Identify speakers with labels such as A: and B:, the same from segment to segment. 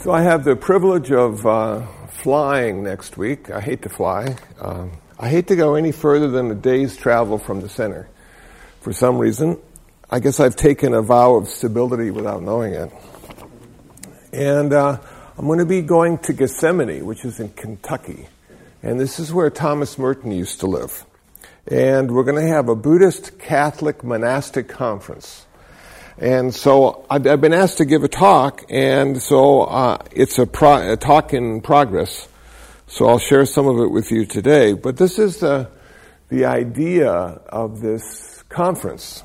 A: So I have the privilege of uh, flying next week. I hate to fly. Um, I hate to go any further than a day's travel from the center. For some reason, I guess I've taken a vow of stability without knowing it. And uh, I'm going to be going to Gethsemani, which is in Kentucky. And this is where Thomas Merton used to live. And we're going to have a Buddhist Catholic monastic conference. And so I've, been asked to give a talk, and so uh, it's a, pro- a, talk in progress. So I'll share some of it with you today. But this is the the idea of this conference.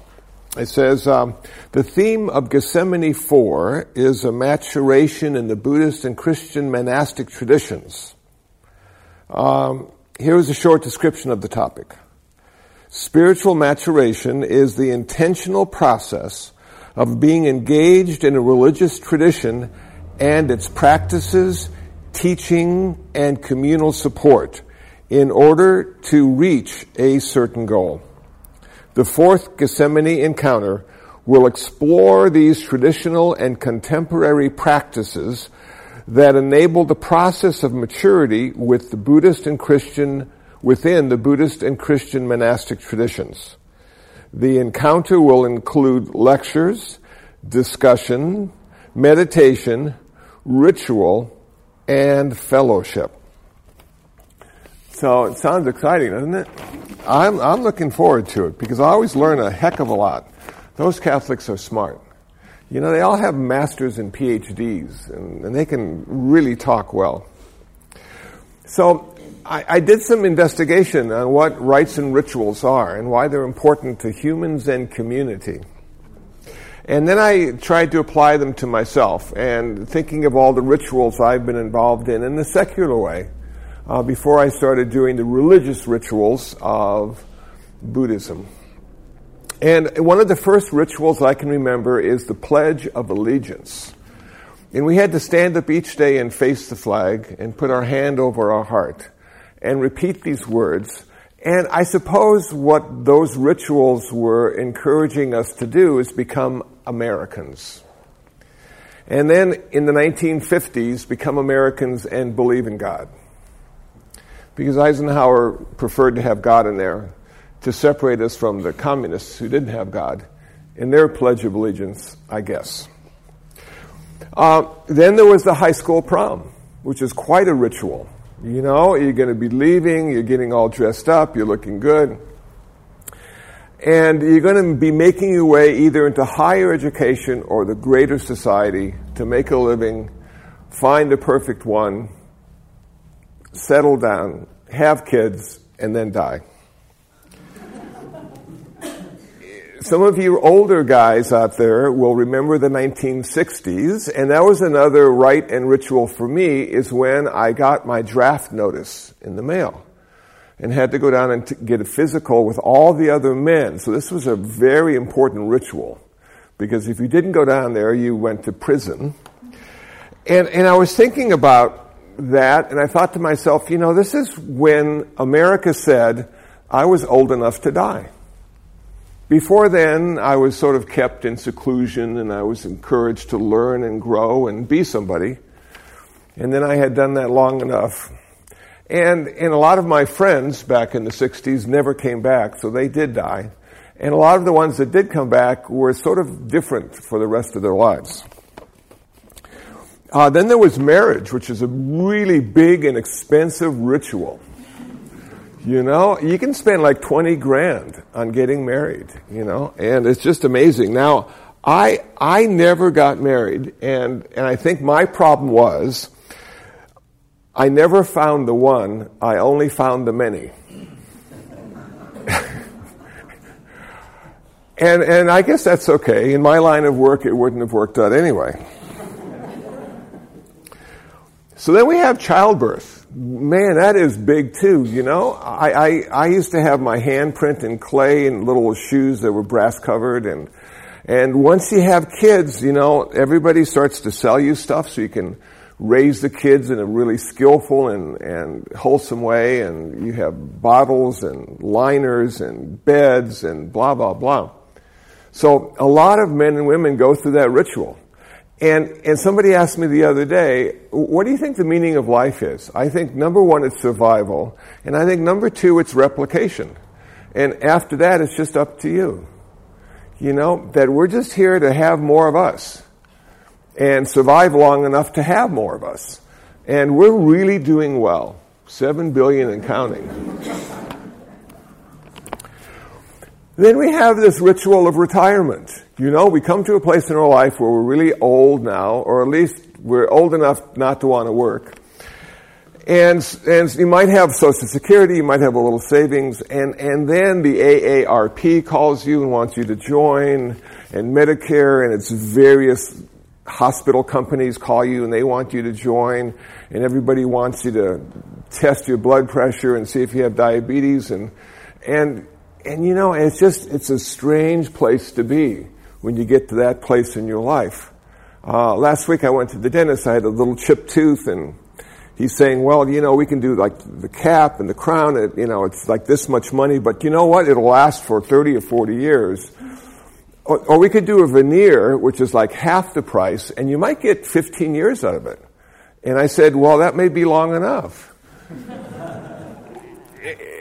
A: It says um, the theme of Gethsemani Four is a maturation in the Buddhist and Christian monastic traditions. Um, here is a short description of the topic. Spiritual maturation is the intentional process of being engaged in a religious tradition and its practices, teaching, and communal support in order to reach a certain goal. The fourth Gethsemani encounter will explore these traditional and contemporary practices that enable the process of maturity with the Buddhist and Christian within the Buddhist and Christian monastic traditions. The encounter will include lectures, discussion, meditation, ritual, and fellowship. So it sounds exciting, doesn't it? I'm, I'm looking forward to it because I always learn a heck of a lot. Those Catholics are smart. You know, they all have masters and PhDs, and, and they can really talk well. So I, I, did some investigation on what rites and rituals are and why they're important to humans and community. And then I tried to apply them to myself and thinking of all the rituals I've been involved in in the secular way uh, before I started doing the religious rituals of Buddhism. And one of the first rituals I can remember is the Pledge of Allegiance. And we had to stand up each day and face the flag and put our hand over our heart and repeat these words. And I suppose what those rituals were encouraging us to do is become Americans. And then in the 1950s, become Americans and believe in God. Because Eisenhower preferred to have God in there to separate us from the communists who didn't have God in their Pledge of Allegiance, I guess. Uh, then there was the high school prom, which is quite a ritual. You know, you're going to be leaving, you're getting all dressed up, you're looking good. And you're going to be making your way either into higher education or the greater society to make a living, find the perfect one, settle down, have kids, and then die. Some of you older guys out there will remember the 1960s, and that was another rite and ritual for me is when I got my draft notice in the mail and had to go down and t- get a physical with all the other men. So this was a very important ritual because if you didn't go down there, you went to prison. And, and I was thinking about that and I thought to myself, you know, this is when America said I was old enough to die. Before then, I was sort of kept in seclusion and I was encouraged to learn and grow and be somebody. And then I had done that long enough. And, and a lot of my friends back in the 60s never came back, so they did die. And a lot of the ones that did come back were sort of different for the rest of their lives. Uh, then there was marriage, which is a really big and expensive ritual. You know, you can spend like 20 grand on getting married, you know, and it's just amazing. Now, I, I never got married, and, and I think my problem was I never found the one, I only found the many. and, and I guess that's okay. In my line of work, it wouldn't have worked out anyway. So then we have childbirth man, that is big too, you know? I, I, I used to have my handprint in clay and little shoes that were brass covered and, and once you have kids, you know, everybody starts to sell you stuff so you can raise the kids in a really skillful and, and wholesome way and you have bottles and liners and beds and blah, blah, blah. So a lot of men and women go through that ritual. And, and somebody asked me the other day, what do you think the meaning of life is? I think number one, it's survival. And I think number two, it's replication. And after that, it's just up to you. You know, that we're just here to have more of us and survive long enough to have more of us. And we're really doing well. Seven billion and counting. Then we have this ritual of retirement. You know, we come to a place in our life where we're really old now, or at least we're old enough not to want to work. And, and you might have Social Security, you might have a little savings, and, and then the AARP calls you and wants you to join, and Medicare and its various hospital companies call you and they want you to join, and everybody wants you to test your blood pressure and see if you have diabetes, and, and and you know, it's just, it's a strange place to be when you get to that place in your life. Uh, last week I went to the dentist, I had a little chipped tooth and he's saying, well, you know, we can do like the cap and the crown, it, you know, it's like this much money, but you know what? It'll last for 30 or 40 years. Or, or we could do a veneer, which is like half the price, and you might get 15 years out of it. And I said, well, that may be long enough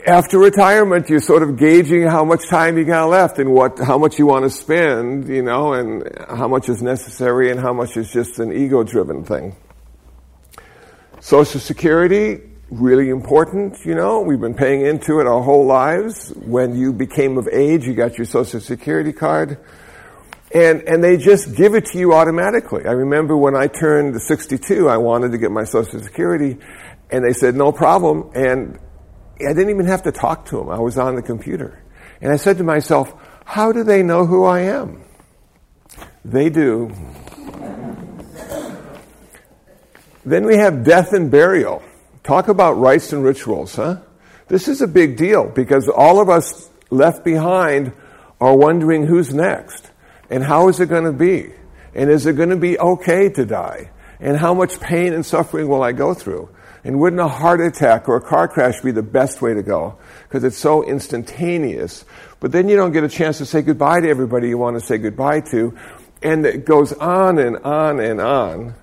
A: after retirement, you're sort of gauging how much time you got left and what, how much you want to spend, you know, and how much is necessary and how much is just an ego-driven thing. Social Security, really important, you know. We've been paying into it our whole lives. When you became of age, you got your Social Security card. And, and they just give it to you automatically. I remember when I turned 62, I wanted to get my Social Security, and they said, no problem. And I didn't even have to talk to him. I was on the computer. And I said to myself, how do they know who I am? They do. then we have death and burial. Talk about rites and rituals, huh? This is a big deal because all of us left behind are wondering who's next and how is it going to be? And is it going to be okay to die? And how much pain and suffering will I go through? And wouldn't a heart attack or a car crash be the best way to go? Because it's so instantaneous. But then you don't get a chance to say goodbye to everybody you want to say goodbye to. And it goes on and on and on.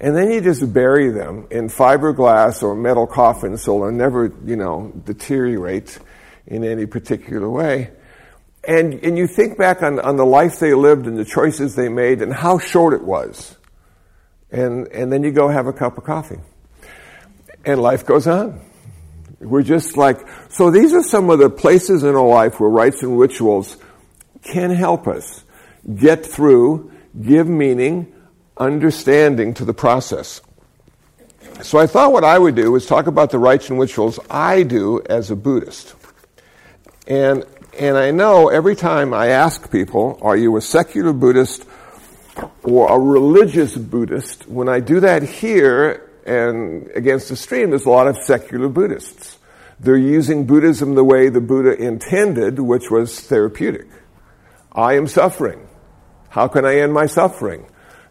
A: And then you just bury them in fiberglass or metal coffins so they'll never, you know, deteriorate in any particular way. And, and you think back on, on the life they lived and the choices they made and how short it was. And, and then you go have a cup of coffee and life goes on. We're just like, so these are some of the places in our life where rites and rituals can help us get through, give meaning, understanding to the process. So I thought what I would do is talk about the rites and rituals I do as a Buddhist. And, and I know every time I ask people, are you a secular Buddhist or a religious Buddhist? When I do that here, and against the stream, there's a lot of secular Buddhists. They're using Buddhism the way the Buddha intended, which was therapeutic. I am suffering. How can I end my suffering?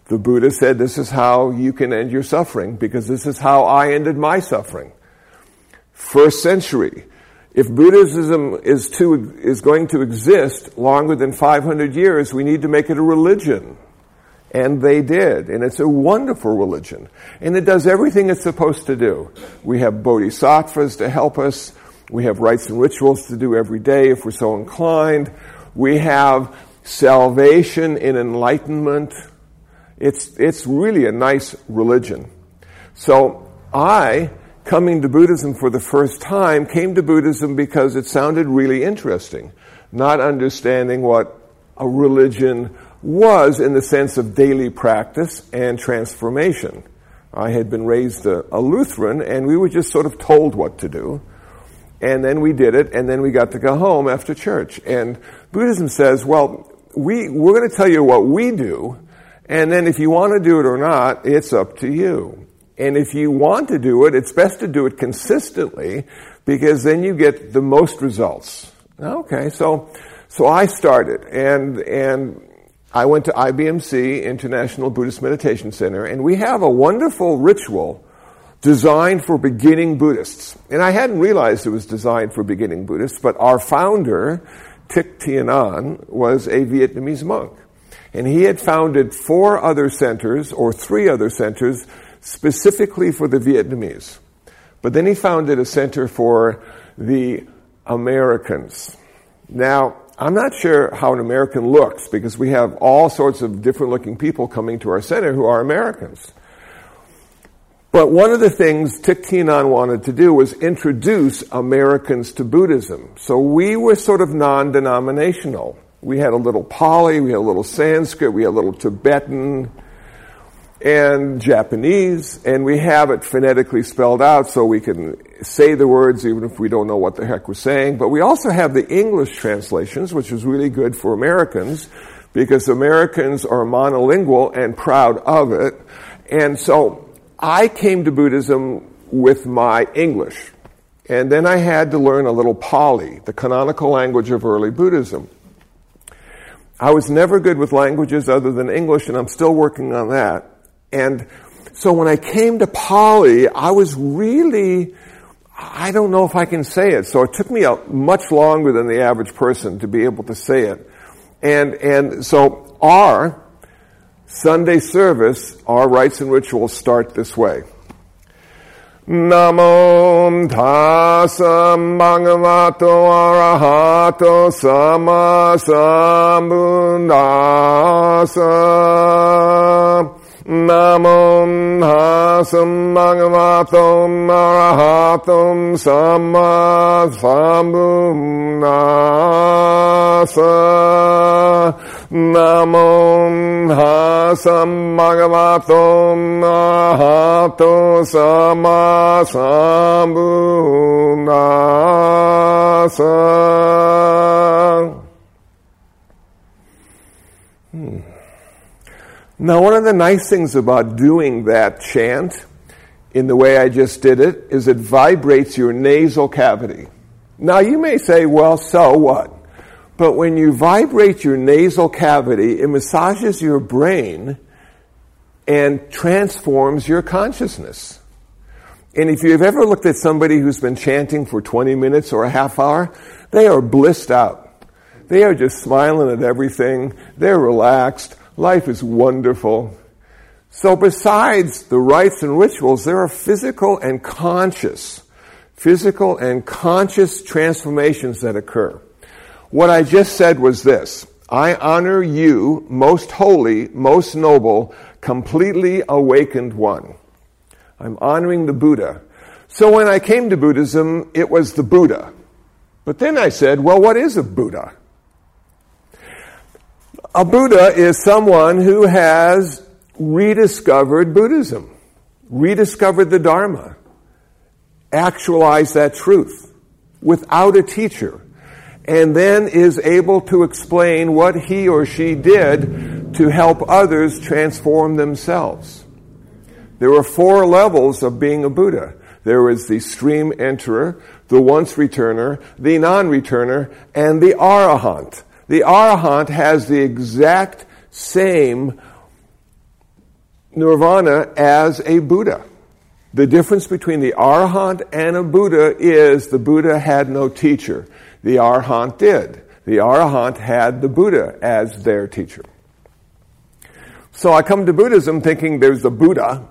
A: The Buddha said, this is how you can end your suffering, because this is how I ended my suffering. First century. If Buddhism is to, is going to exist longer than 500 years, we need to make it a religion. And they did. And it's a wonderful religion. And it does everything it's supposed to do. We have bodhisattvas to help us. We have rites and rituals to do every day if we're so inclined. We have salvation in enlightenment. It's, it's really a nice religion. So I, coming to Buddhism for the first time, came to Buddhism because it sounded really interesting. Not understanding what a religion was in the sense of daily practice and transformation. I had been raised a, a, Lutheran, and we were just sort of told what to do. And then we did it, and then we got to go home after church. And Buddhism says, well, we, we're going to tell you what we do, and then if you want to do it or not, it's up to you. And if you want to do it, it's best to do it consistently, because then you get the most results. Okay, so, so I started, and, and I went to IBMC, International Buddhist Meditation Center, and we have a wonderful ritual designed for beginning Buddhists. And I hadn't realized it was designed for beginning Buddhists, but our founder, Thich Thien An, was a Vietnamese monk. And he had founded four other centers, or three other centers, specifically for the Vietnamese. But then he founded a center for the Americans. Now, I'm not sure how an American looks because we have all sorts of different looking people coming to our center who are Americans. But one of the things Thich Thien wanted to do was introduce Americans to Buddhism. So we were sort of non-denominational. We had a little Pali, we had a little Sanskrit, we had a little Tibetan, and Japanese, and we have it phonetically spelled out so we can say the words even if we don't know what the heck we're saying. But we also have the English translations, which is really good for Americans because Americans are monolingual and proud of it. And so I came to Buddhism with my English. And then I had to learn a little Pali, the canonical language of early Buddhism. I was never good with languages other than English, and I'm still working on that. And so when I came to Pali, I was really, I don't know if I can say it. So it took me a, much longer than the average person to be able to say it. And, and so our Sunday service, our rites and rituals start this way. Namo tassa bhagavato arahato sama Namo Tassa Bhagavatam Arahatam Samma Sambuddhasa Namo Tassa Bhagavatam Arahatam Samma Sambuddhasa Hmm. Now, one of the nice things about doing that chant in the way I just did it is it vibrates your nasal cavity. Now, you may say, well, so what? But when you vibrate your nasal cavity, it massages your brain and transforms your consciousness. And if you've ever looked at somebody who's been chanting for 20 minutes or a half hour, they are blissed out. They are just smiling at everything. They're relaxed. Life is wonderful. So besides the rites and rituals, there are physical and conscious, physical and conscious transformations that occur. What I just said was this. I honor you, most holy, most noble, completely awakened one. I'm honoring the Buddha. So when I came to Buddhism, it was the Buddha. But then I said, well, what is a Buddha? A Buddha is someone who has rediscovered Buddhism, rediscovered the Dharma, actualized that truth without a teacher, and then is able to explain what he or she did to help others transform themselves. There are four levels of being a Buddha. There is the stream enterer, the once returner, the non-returner, and the arahant. The Arahant has the exact same nirvana as a Buddha. The difference between the Arahant and a Buddha is the Buddha had no teacher. The Arahant did. The Arahant had the Buddha as their teacher. So I come to Buddhism thinking there's a Buddha,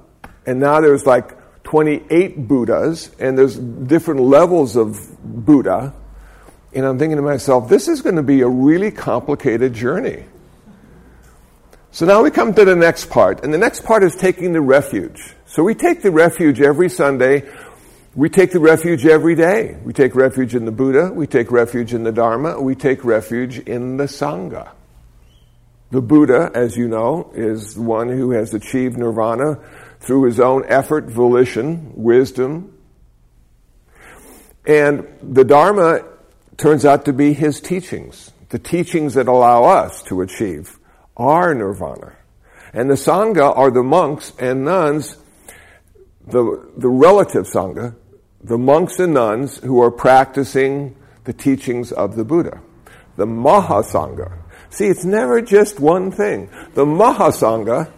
A: and now there's like 28 Buddhas, and there's different levels of Buddha. And I'm thinking to myself, this is going to be a really complicated journey. So now we come to the next part, and the next part is taking the refuge. So we take the refuge every Sunday. We take the refuge every day. We take refuge in the Buddha. We take refuge in the Dharma. We take refuge in the Sangha. The Buddha, as you know, is one who has achieved nirvana through his own effort, volition, wisdom. And the Dharma turns out to be his teachings, the teachings that allow us to achieve our nirvana. And the Sangha are the monks and nuns, the, the relative Sangha, the monks and nuns who are practicing the teachings of the Buddha. The Mahasangha. See, it's never just one thing. The Mahasangha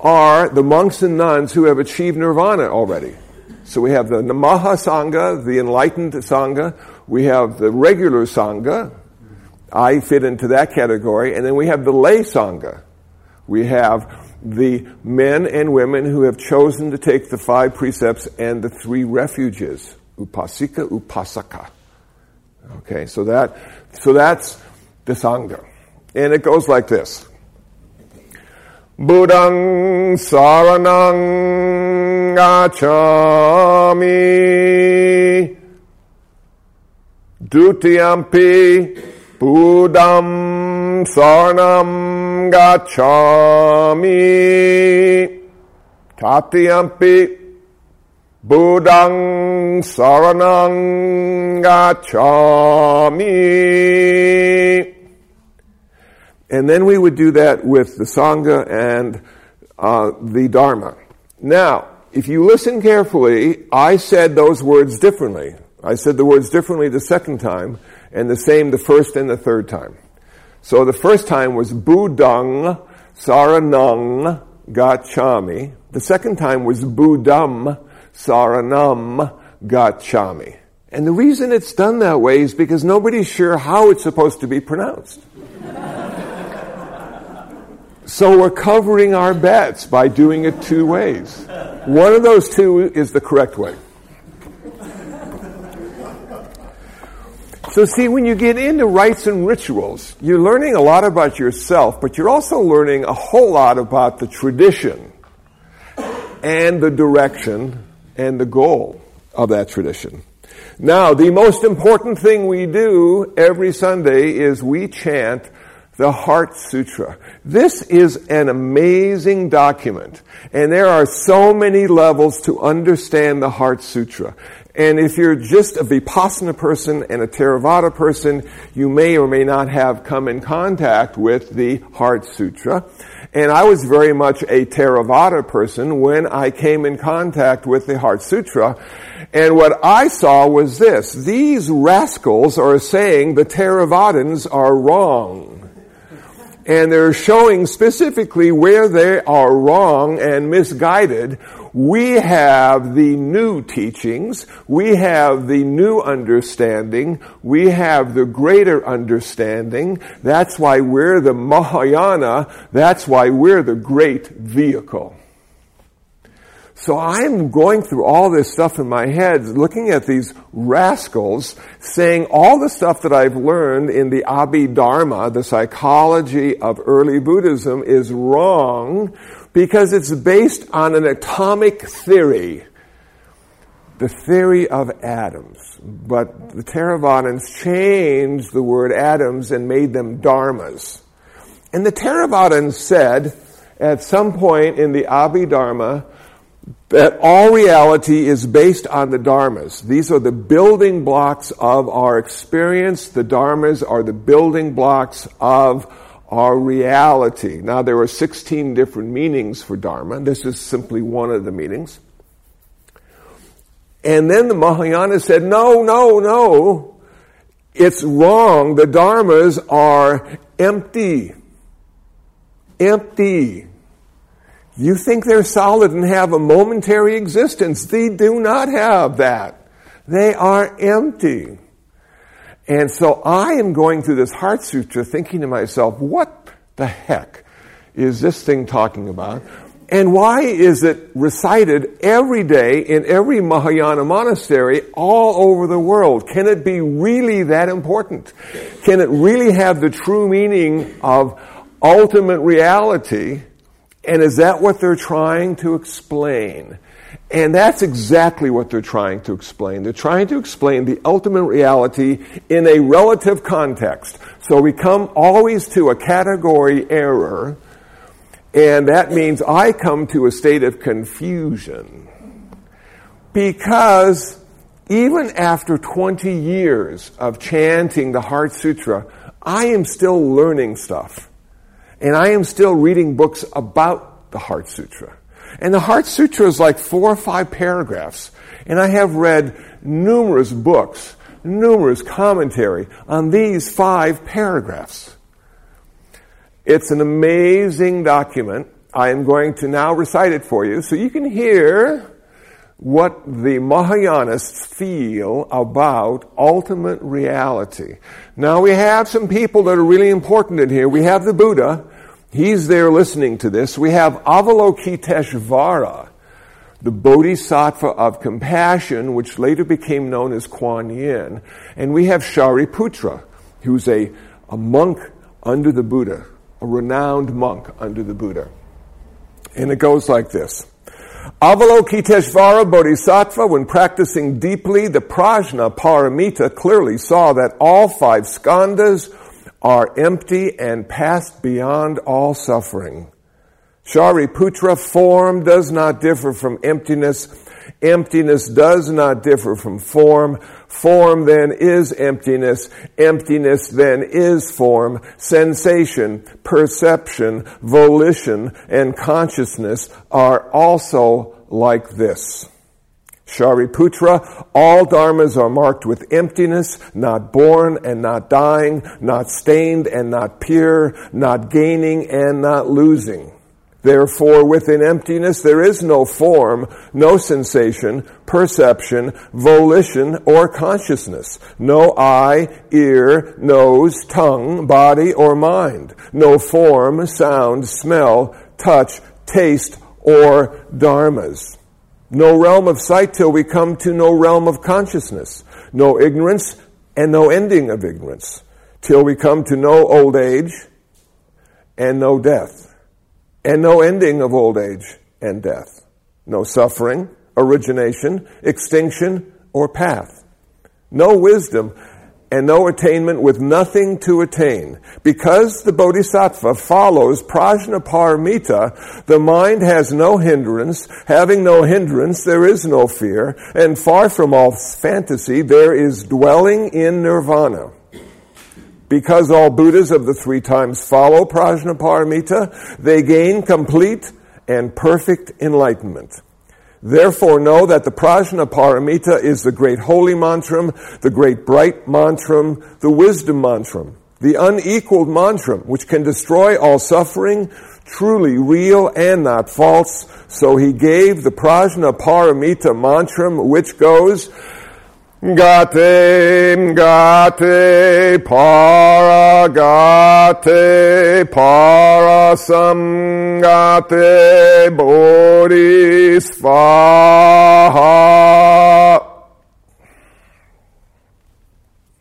A: are the monks and nuns who have achieved nirvana already. So we have the Mahasangha, the enlightened Sangha, we have the regular Sangha. I fit into that category. And then we have the lay Sangha. We have the men and women who have chosen to take the five precepts and the three refuges, upasika, upasaka. Okay, so that, so that's the Sangha. And it goes like this. Buddhang saranang gacchami Dutiyampi Buddham saranam gacchami Tatiyampi Buddhang saranang gacchami and then we would do that with the Sangha and uh, the Dharma. Now, if you listen carefully, I said those words differently. I said the words differently the second time, and the same the first and the third time. So the first time was Budang Saranang Gachami. The second time was Budam Saranam Gachami. And the reason it's done that way is because nobody's sure how it's supposed to be pronounced. So we're covering our bets by doing it two ways. One of those two is the correct way. So see, when you get into rites and rituals, you're learning a lot about yourself, but you're also learning a whole lot about the tradition and the direction and the goal of that tradition. Now, the most important thing we do every Sunday is we chant the Heart Sutra. This is an amazing document, and there are so many levels to understand the Heart Sutra. And if you're just a Vipassana person and a Theravada person, you may or may not have come in contact with the Heart Sutra. And I was very much a Theravada person when I came in contact with the Heart Sutra. And what I saw was this. These rascals are saying the Theravadins are wrong and they're showing specifically where they are wrong and misguided. We have the new teachings. We have the new understanding. We have the greater understanding. That's why we're the Mahayana. That's why we're the great vehicle. So I'm going through all this stuff in my head, looking at these rascals, saying all the stuff that I've learned in the Abhidharma, the psychology of early Buddhism, is wrong because it's based on an atomic theory. The theory of atoms. But the Theravadins changed the word atoms and made them dharmas. And the Theravadins said, at some point in the Abhidharma, that all reality is based on the dharmas. These are the building blocks of our experience. The dharmas are the building blocks of our reality. Now there are 16 different meanings for dharma. This is simply one of the meanings. And then the Mahayana said, no, no, no. It's wrong. The dharmas are empty. Empty. You think they're solid and have a momentary existence. They do not have that. They are empty. And so I am going through this Heart Sutra thinking to myself, what the heck is this thing talking about? And why is it recited every day in every Mahayana monastery all over the world? Can it be really that important? Can it really have the true meaning of ultimate reality and is that what they're trying to explain? And that's exactly what they're trying to explain. They're trying to explain the ultimate reality in a relative context. So we come always to a category error, and that means I come to a state of confusion. Because even after 20 years of chanting the Heart Sutra, I am still learning stuff. And I am still reading books about the Heart Sutra. And the Heart Sutra is like four or five paragraphs. And I have read numerous books, numerous commentary on these five paragraphs. It's an amazing document. I am going to now recite it for you so you can hear what the Mahayanists feel about ultimate reality. Now we have some people that are really important in here. We have the Buddha, He's there listening to this. We have Avalokiteshvara, the Bodhisattva of compassion, which later became known as Kuan Yin. And we have Shariputra, who's a, a monk under the Buddha, a renowned monk under the Buddha. And it goes like this. Avalokiteshvara Bodhisattva, when practicing deeply the prajna paramita, clearly saw that all five skandhas are empty and passed beyond all suffering. Shariputra form does not differ from emptiness. Emptiness does not differ from form. Form then is emptiness. Emptiness then is form. Sensation, perception, volition, and consciousness are also like this. Shariputra, all dharmas are marked with emptiness, not born and not dying, not stained and not pure, not gaining and not losing. Therefore, within emptiness, there is no form, no sensation, perception, volition, or consciousness. No eye, ear, nose, tongue, body, or mind. No form, sound, smell, touch, taste, or dharmas. No realm of sight till we come to no realm of consciousness. No ignorance and no ending of ignorance till we come to no old age and no death and no ending of old age and death. No suffering, origination, extinction, or path. No wisdom and no attainment with nothing to attain. Because the bodhisattva follows prajnaparamita, the mind has no hindrance. Having no hindrance, there is no fear. And far from all fantasy, there is dwelling in nirvana. Because all Buddhas of the three times follow prajnaparamita, they gain complete and perfect enlightenment. Therefore know that the prajna paramita is the great holy mantram, the great bright mantram, the wisdom mantram, the unequaled mantram, which can destroy all suffering, truly real and not false. So he gave the prajna paramita mantram, which goes, Gate, gate, para, gate, para, samgate, bodhisvaha.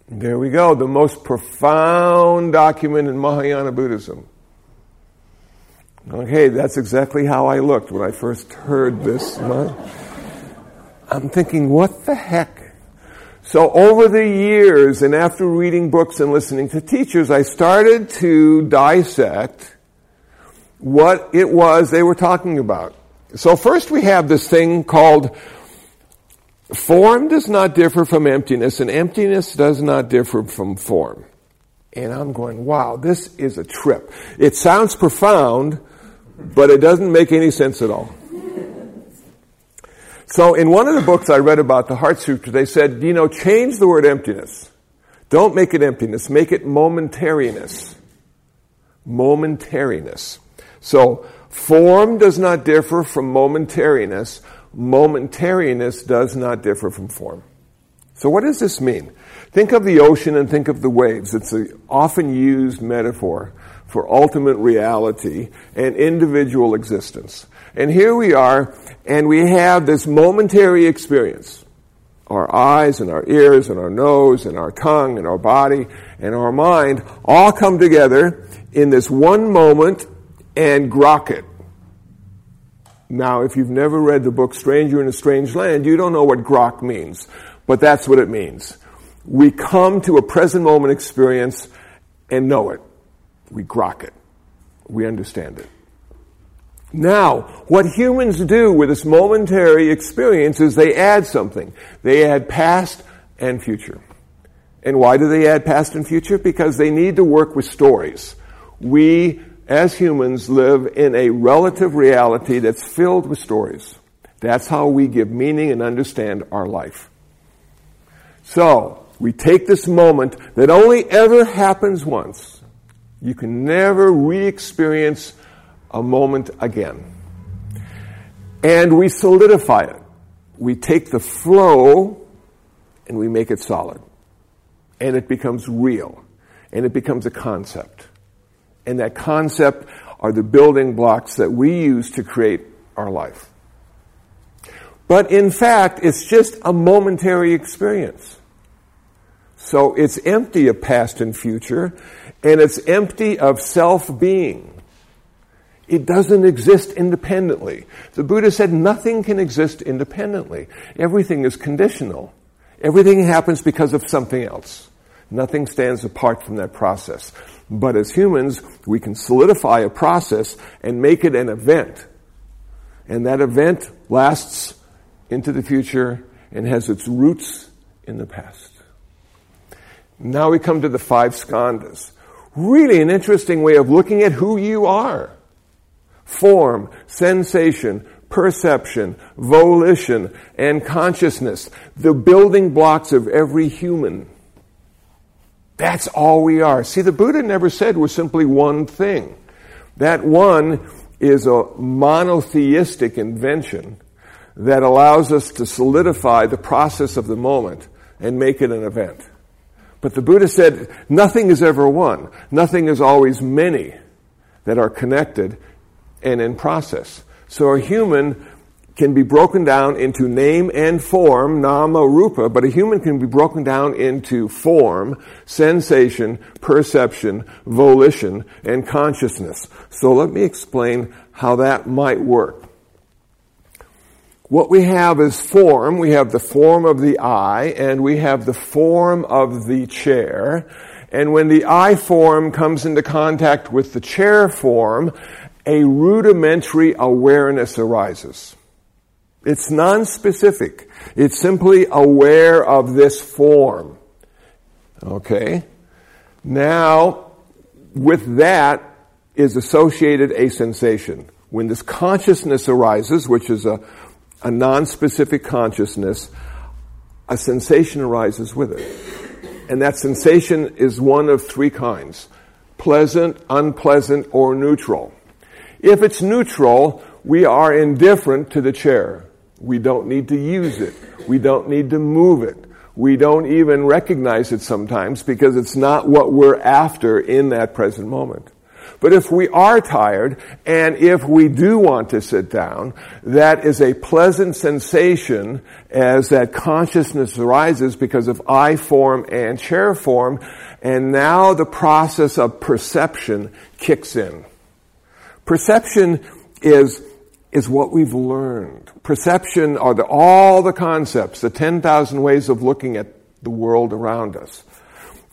A: There we go, the most profound document in Mahayana Buddhism. Okay, that's exactly how I looked when I first heard this. I'm thinking, what the heck so over the years and after reading books and listening to teachers, I started to dissect what it was they were talking about. So first we have this thing called form does not differ from emptiness and emptiness does not differ from form. And I'm going, wow, this is a trip. It sounds profound, but it doesn't make any sense at all. So in one of the books I read about the Heart Sutra, they said, you know, change the word emptiness. Don't make it emptiness, make it momentariness. Momentariness. So, form does not differ from momentariness. Momentariness does not differ from form. So what does this mean? Think of the ocean and think of the waves. It's an often used metaphor for ultimate reality and individual existence. And here we are, and we have this momentary experience. Our eyes and our ears and our nose and our tongue and our body and our mind all come together in this one moment and grok it. Now, if you've never read the book Stranger in a Strange Land, you don't know what grok means. But that's what it means. We come to a present moment experience and know it. We grok it. We understand it. Now, what humans do with this momentary experience is they add something. They add past and future. And why do they add past and future? Because they need to work with stories. We, as humans, live in a relative reality that's filled with stories. That's how we give meaning and understand our life. So, we take this moment that only ever happens once. You can never re-experience a moment again. And we solidify it. We take the flow and we make it solid. And it becomes real. And it becomes a concept. And that concept are the building blocks that we use to create our life. But in fact, it's just a momentary experience. So it's empty of past and future, and it's empty of self-being. It doesn't exist independently. The Buddha said nothing can exist independently. Everything is conditional. Everything happens because of something else. Nothing stands apart from that process. But as humans, we can solidify a process and make it an event. And that event lasts into the future and has its roots in the past. Now we come to the five skandhas. Really an interesting way of looking at who you are. Form, sensation, perception, volition, and consciousness. The building blocks of every human. That's all we are. See, the Buddha never said we're simply one thing. That one is a monotheistic invention that allows us to solidify the process of the moment and make it an event. But the Buddha said nothing is ever one. Nothing is always many that are connected and in process. So a human can be broken down into name and form, nama, rupa, but a human can be broken down into form, sensation, perception, volition, and consciousness. So let me explain how that might work. What we have is form. We have the form of the eye and we have the form of the chair. And when the eye form comes into contact with the chair form, a rudimentary awareness arises. It's non-specific. It's simply aware of this form. Okay? Now, with that is associated a sensation. When this consciousness arises, which is a a non-specific consciousness, a sensation arises with it. And that sensation is one of three kinds. Pleasant, unpleasant, or neutral. If it's neutral, we are indifferent to the chair. We don't need to use it. We don't need to move it. We don't even recognize it sometimes because it's not what we're after in that present moment. But if we are tired and if we do want to sit down, that is a pleasant sensation as that consciousness arises because of eye form and chair form. And now the process of perception kicks in. Perception is is what we've learned. Perception are the, all the concepts, the 10,000 ways of looking at the world around us.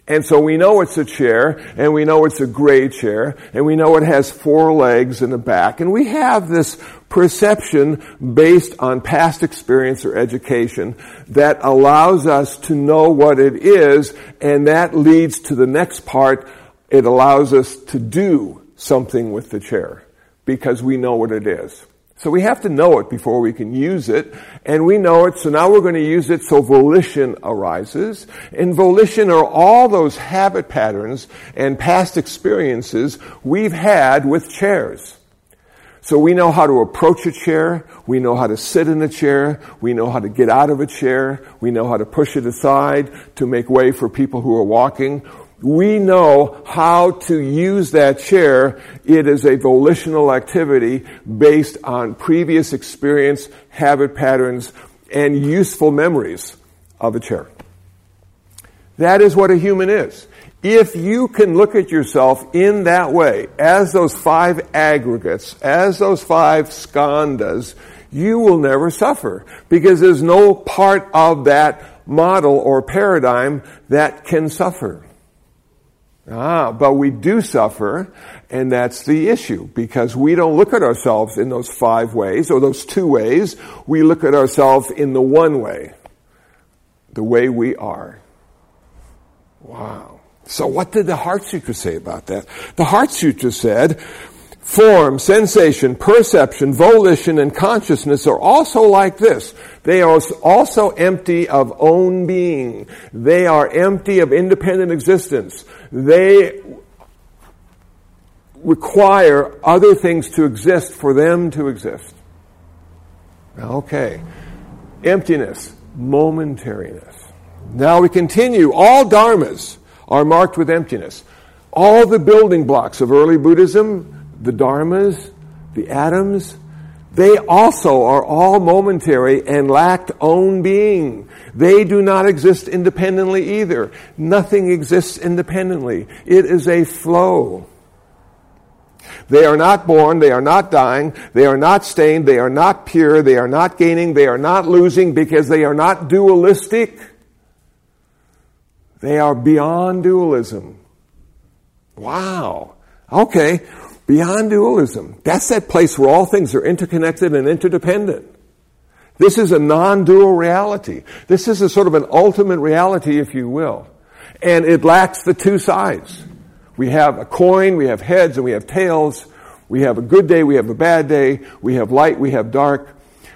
A: And so we know it's a chair, and we know it's a gray chair, and we know it has four legs and a back, and we have this perception based on past experience or education that allows us to know what it is, and that leads to the next part. It allows us to do something with the chair because we know what it is. So we have to know it before we can use it, and we know it, so now we're going to use it so volition arises. And volition are all those habit patterns and past experiences we've had with chairs. So we know how to approach a chair, we know how to sit in a chair, we know how to get out of a chair, we know how to push it aside to make way for people who are walking we know how to use that chair. It is a volitional activity based on previous experience, habit patterns, and useful memories of a chair. That is what a human is. If you can look at yourself in that way, as those five aggregates, as those five skandhas, you will never suffer because there's no part of that model or paradigm that can suffer. Ah, but we do suffer, and that's the issue, because we don't look at ourselves in those five ways, or those two ways. We look at ourselves in the one way. The way we are. Wow. So what did the Heart Sutra say about that? The Heart Sutra said, Form, sensation, perception, volition, and consciousness are also like this. They are also empty of own being. They are empty of independent existence. They require other things to exist for them to exist. Okay. Emptiness, momentariness. Now we continue. All dharmas are marked with emptiness. All the building blocks of early Buddhism the dharmas, the atoms, they also are all momentary and lack own being. They do not exist independently either. Nothing exists independently. It is a flow. They are not born, they are not dying, they are not stained, they are not pure, they are not gaining, they are not losing because they are not dualistic. They are beyond dualism. Wow. Okay. Beyond dualism. That's that place where all things are interconnected and interdependent. This is a non-dual reality. This is a sort of an ultimate reality, if you will. And it lacks the two sides. We have a coin, we have heads, and we have tails. We have a good day, we have a bad day. We have light, we have dark.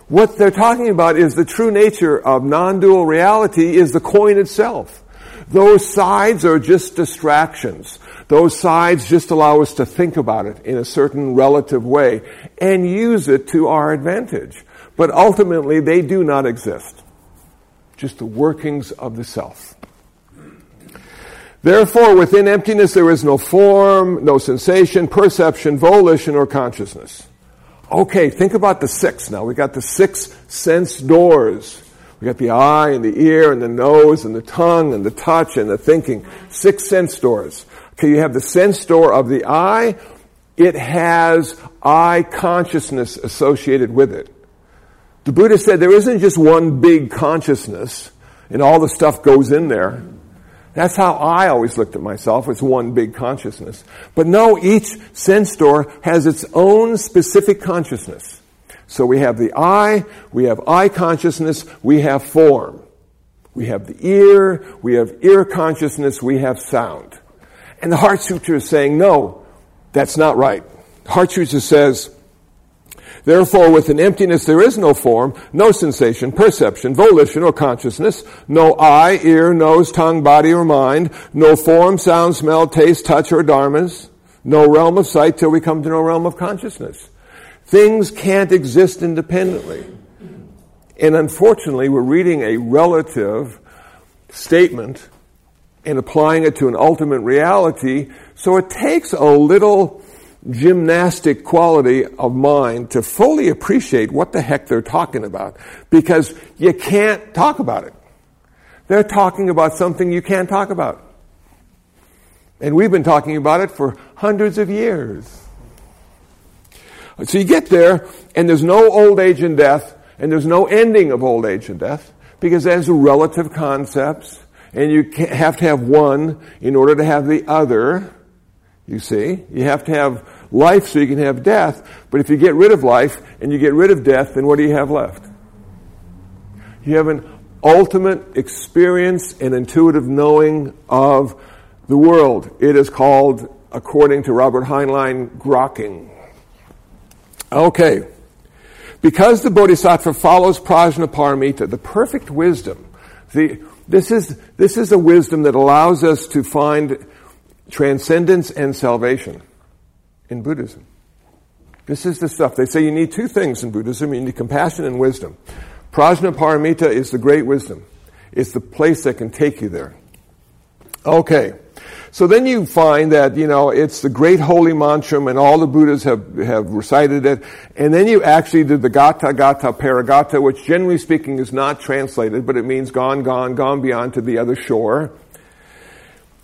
A: What they're talking about is the true nature of non-dual reality is the coin itself. Those sides are just distractions. Those sides just allow us to think about it in a certain relative way and use it to our advantage. But ultimately, they do not exist. Just the workings of the self. Therefore, within emptiness there is no form, no sensation, perception, volition, or consciousness. Okay, think about the six now. We got the six sense doors. We got the eye and the ear and the nose and the tongue and the touch and the thinking. Six sense doors. Okay, you have the sense door of the eye. It has eye consciousness associated with it. The Buddha said there isn't just one big consciousness and all the stuff goes in there. That's how I always looked at myself. It's one big consciousness. But no, each sense door has its own specific consciousness. So we have the eye, we have eye consciousness, we have form. We have the ear, we have ear consciousness, we have sound. And the Heart Sutra is saying, no, that's not right. Heart Sutra says, Therefore, with an emptiness there is no form, no sensation, perception, volition, or consciousness, no eye, ear, nose, tongue, body, or mind, no form, sound, smell, taste, touch, or dharmas, no realm of sight till we come to no realm of consciousness. Things can't exist independently. And unfortunately, we're reading a relative statement and applying it to an ultimate reality. So it takes a little gymnastic quality of mind to fully appreciate what the heck they're talking about because you can't talk about it. They're talking about something you can't talk about. And we've been talking about it for hundreds of years. So you get there, and there's no old age and death, and there's no ending of old age and death, because there's relative concepts and you have to have one in order to have the other. You see, you have to have life so you can have death. But if you get rid of life and you get rid of death, then what do you have left? You have an ultimate experience and intuitive knowing of the world. It is called, according to Robert Heinlein, grokking. Okay. Because the Bodhisattva follows Prajnaparamita, the perfect wisdom, the, this is, this is a wisdom that allows us to find transcendence and salvation in Buddhism. This is the stuff. They say you need two things in Buddhism. You need compassion and wisdom. Prajnaparamita is the great wisdom. It's the place that can take you there. Okay. So then you find that, you know, it's the great holy mantram and all the Buddhas have, have recited it. And then you actually did the Gate Gate Paragate, which generally speaking is not translated, but it means gone, gone, gone beyond to the other shore.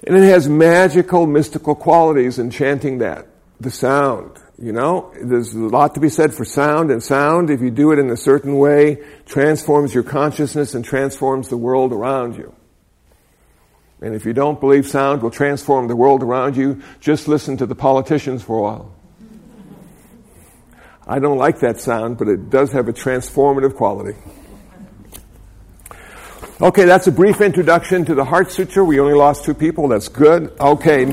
A: And it has magical, mystical qualities in chanting that. The sound, you know, there's a lot to be said for sound, and sound, if you do it in a certain way, transforms your consciousness and transforms the world around you. And if you don't believe sound will transform the world around you, just listen to the politicians for a while. I don't like that sound, but it does have a transformative quality. Okay, that's a brief introduction to the Heart Sutra. We only lost two people. That's good. Okay.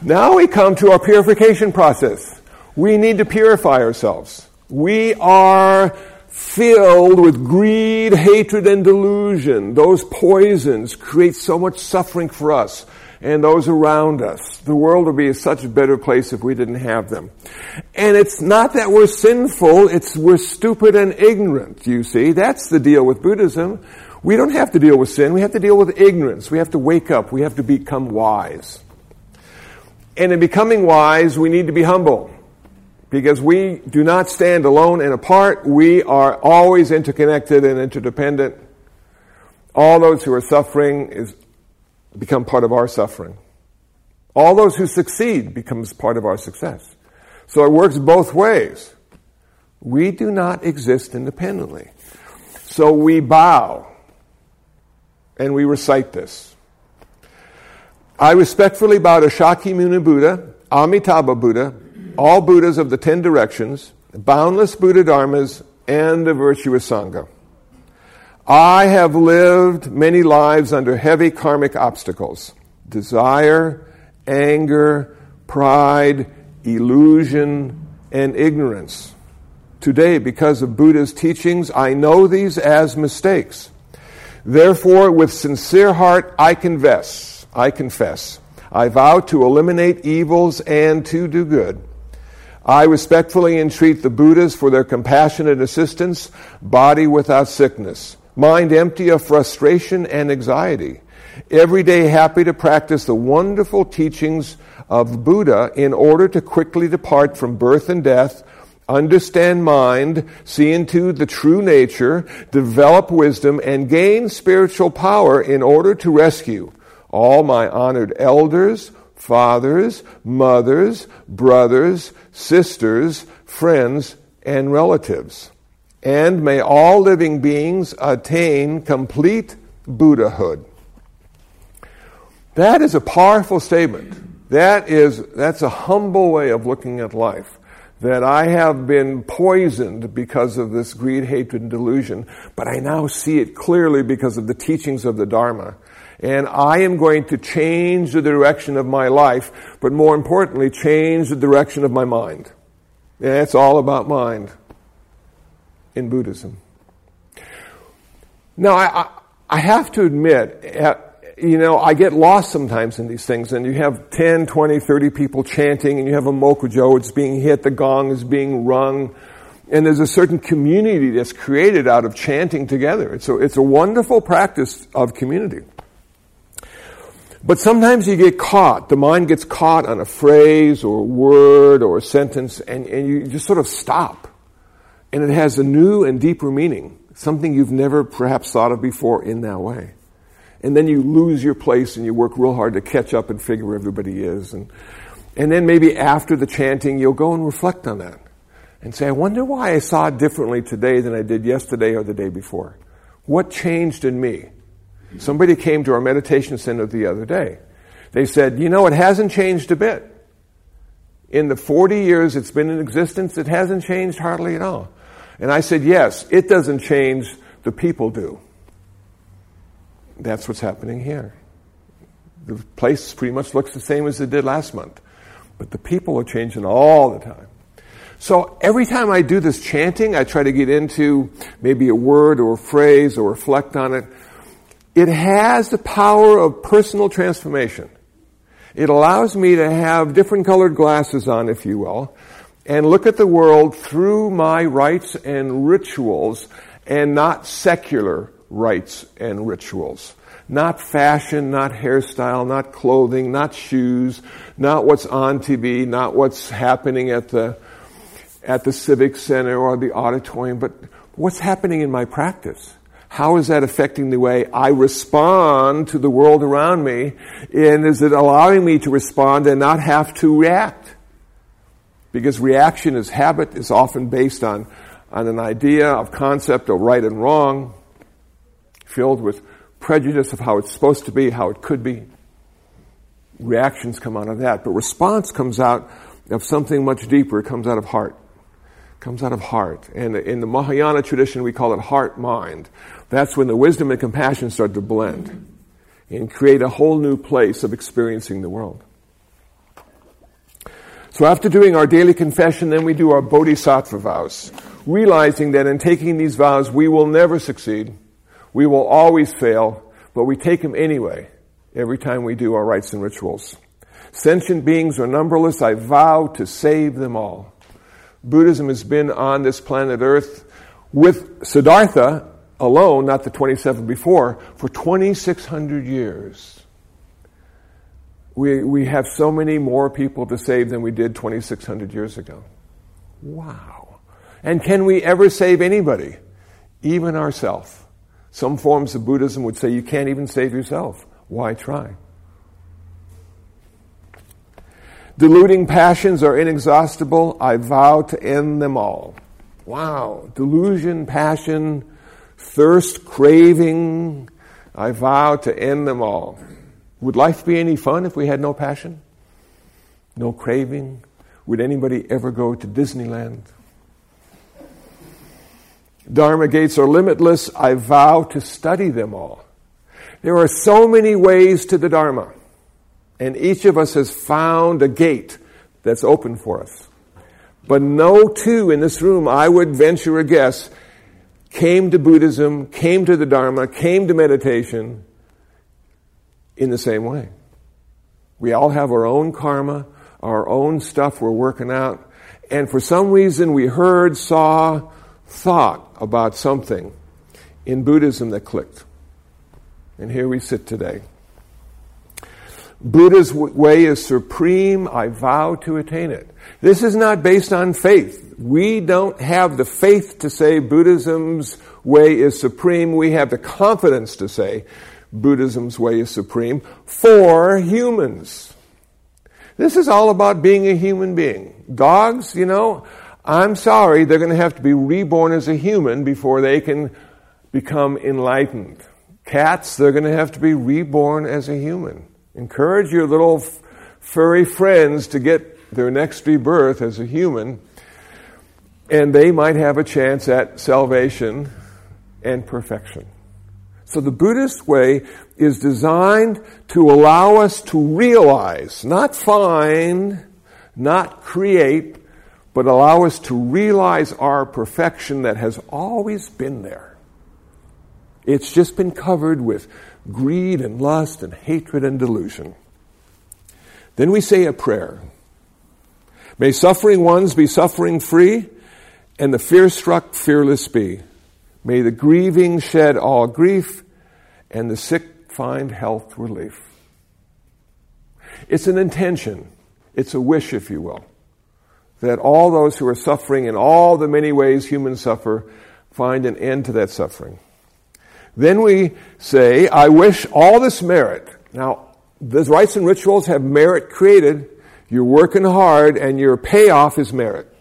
A: now we come to our purification process. We need to purify ourselves. We are filled with greed, hatred, and delusion. Those poisons create so much suffering for us and those around us. The world would be such a better place if we didn't have them. And it's not that we're sinful, it's we're stupid and ignorant, you see. That's the deal with Buddhism. We don't have to deal with sin, we have to deal with ignorance. We have to wake up, we have to become wise. And in becoming wise, we need to be humble because we do not stand alone and apart. We are always interconnected and interdependent. All those who are suffering is, become part of our suffering. All those who succeed becomes part of our success. So it works both ways. We do not exist independently. So we bow and we recite this. I respectfully bow to Shakyamuni Buddha, Amitabha Buddha, all Buddhas of the ten directions, boundless Buddha Dharmas, and the virtuous Sangha. I have lived many lives under heavy karmic obstacles desire, anger, pride, illusion, and ignorance. Today, because of Buddha's teachings, I know these as mistakes. Therefore, with sincere heart, I confess, I confess, I vow to eliminate evils and to do good. I respectfully entreat the Buddhas for their compassionate assistance, body without sickness, mind empty of frustration and anxiety, every day happy to practice the wonderful teachings of Buddha in order to quickly depart from birth and death, understand mind, see into the true nature, develop wisdom, and gain spiritual power in order to rescue all my honored elders, fathers, mothers, brothers, sisters, friends, and relatives. And may all living beings attain complete Buddhahood. That is a powerful statement. That is, that's a humble way of looking at life. That I have been poisoned because of this greed, hatred, and delusion, but I now see it clearly because of the teachings of the Dharma and I am going to change the direction of my life, but more importantly, change the direction of my mind. And it's all about mind in Buddhism. Now, I, I, have to admit, uh, you know, I get lost sometimes in these things, and you have 10, 20, 30 people chanting, and you have a mokugyo, it's being hit, the gong is being rung, and there's a certain community that's created out of chanting together. It's a, it's a wonderful practice of community. But sometimes you get caught. The mind gets caught on a phrase or a word or a sentence and, and you just sort of stop. And it has a new and deeper meaning. Something you've never perhaps thought of before in that way. And then you lose your place and you work real hard to catch up and figure where everybody is. And, and then maybe after the chanting, you'll go and reflect on that. And say, I wonder why I saw it differently today than I did yesterday or the day before. What changed in me? Somebody came to our meditation center the other day. They said, you know, it hasn't changed a bit. In the 40 years it's been in existence, it hasn't changed hardly at all. And I said, yes, it doesn't change, the people do. That's what's happening here. The place pretty much looks the same as it did last month. But the people are changing all the time. So every time I do this chanting, I try to get into maybe a word or a phrase or reflect on it. It has the power of personal transformation. It allows me to have different colored glasses on, if you will, and look at the world through my rites and rituals and not secular rites and rituals. Not fashion, not hairstyle, not clothing, not shoes, not what's on TV, not what's happening at the, at the civic center or the auditorium, but what's happening in my practice. How is that affecting the way I respond to the world around me? And is it allowing me to respond and not have to react? Because reaction is habit, is often based on, on an idea of concept of right and wrong, filled with prejudice of how it's supposed to be, how it could be. Reactions come out of that. But response comes out of something much deeper. It comes out of heart comes out of heart. And in the Mahayana tradition, we call it heart mind. That's when the wisdom and compassion start to blend and create a whole new place of experiencing the world. So after doing our daily confession, then we do our bodhisattva vows, realizing that in taking these vows, we will never succeed. We will always fail, but we take them anyway every time we do our rites and rituals. Sentient beings are numberless. I vow to save them all. Buddhism has been on this planet Earth with Siddhartha alone, not the 27 before, for 2,600 years. we, we have so many more people to save than we did 2,600 years ago. Wow. And can we ever save anybody? Even ourselves. Some forms of Buddhism would say you can't even save yourself. Why try? Deluding passions are inexhaustible. I vow to end them all. Wow. Delusion, passion, thirst, craving. I vow to end them all. Would life be any fun if we had no passion? No craving? Would anybody ever go to Disneyland? Dharma gates are limitless. I vow to study them all. There are so many ways to the Dharma, and each of us has found a gate that's open for us. But no two in this room, I would venture a guess, came to Buddhism, came to the Dharma, came to meditation in the same way. We all have our own karma, our own stuff we're working out, and for some reason we heard, saw, thought about something in Buddhism that clicked. And here we sit today. Buddha's way is supreme. I vow to attain it. This is not based on faith. We don't have the faith to say Buddhism's way is supreme. We have the confidence to say Buddhism's way is supreme for humans. This is all about being a human being. Dogs, you know, I'm sorry, they're going to have to be reborn as a human before they can become enlightened. Cats, they're going to have to be reborn as a human. Encourage your little furry friends to get their next rebirth as a human, and they might have a chance at salvation and perfection. So the Buddhist way is designed to allow us to realize, not find, not create, but allow us to realize our perfection that has always been there. It's just been covered with greed and lust and hatred and delusion. Then we say a prayer. May suffering ones be suffering free, and the fear struck fearless be. May the grieving shed all grief, and the sick find health relief. It's an intention. It's a wish, if you will, that all those who are suffering in all the many ways humans suffer find an end to that suffering. Then we say, I wish all this merit. Now, those rites and rituals have merit created. You're working hard and your payoff is merit.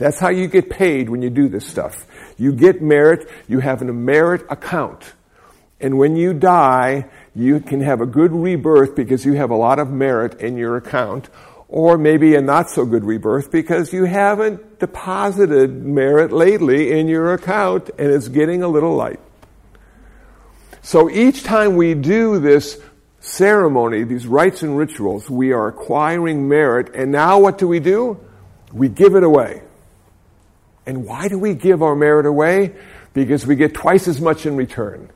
A: That's how you get paid when you do this stuff. You get merit, you have a merit account. And when you die, you can have a good rebirth because you have a lot of merit in your account, or maybe a not so good rebirth because you haven't deposited merit lately in your account and it's getting a little light. So each time we do this ceremony, these rites and rituals, we are acquiring merit, and now what do we do? We give it away. And why do we give our merit away? Because we get twice as much in return.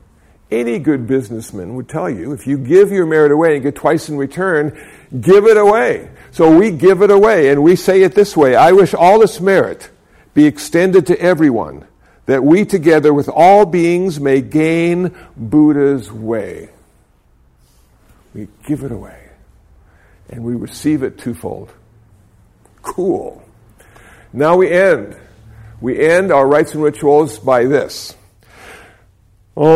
A: Any good businessman would tell you if you give your merit away and get twice in return, give it away. So we give it away and we say it this way I wish all this merit be extended to everyone, that we together with all beings may gain Buddha's way. We give it away and we receive it twofold. Cool. Now we end. We end our rites and rituals by this. Om.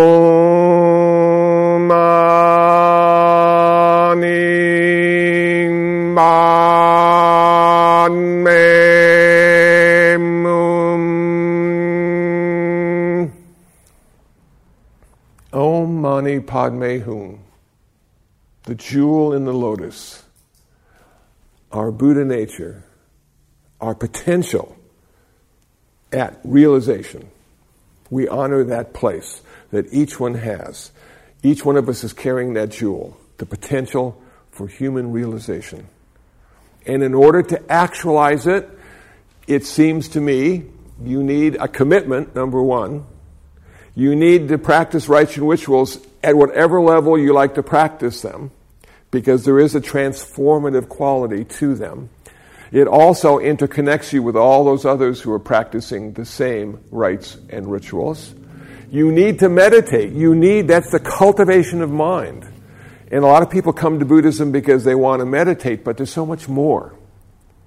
A: Om Mani Padme Hum. The jewel in the lotus. Our Buddha nature. Our potential at realization. We honor that place that each one has. Each one of us is carrying that jewel, the potential for human realization. And in order to actualize it, it seems to me you need a commitment, number one. You need to practice rites and rituals at whatever level you like to practice them, because there is a transformative quality to them. It also interconnects you with all those others who are practicing the same rites and rituals. You need to meditate. You need, that's the cultivation of mind. And a lot of people come to Buddhism because they want to meditate, but there's so much more.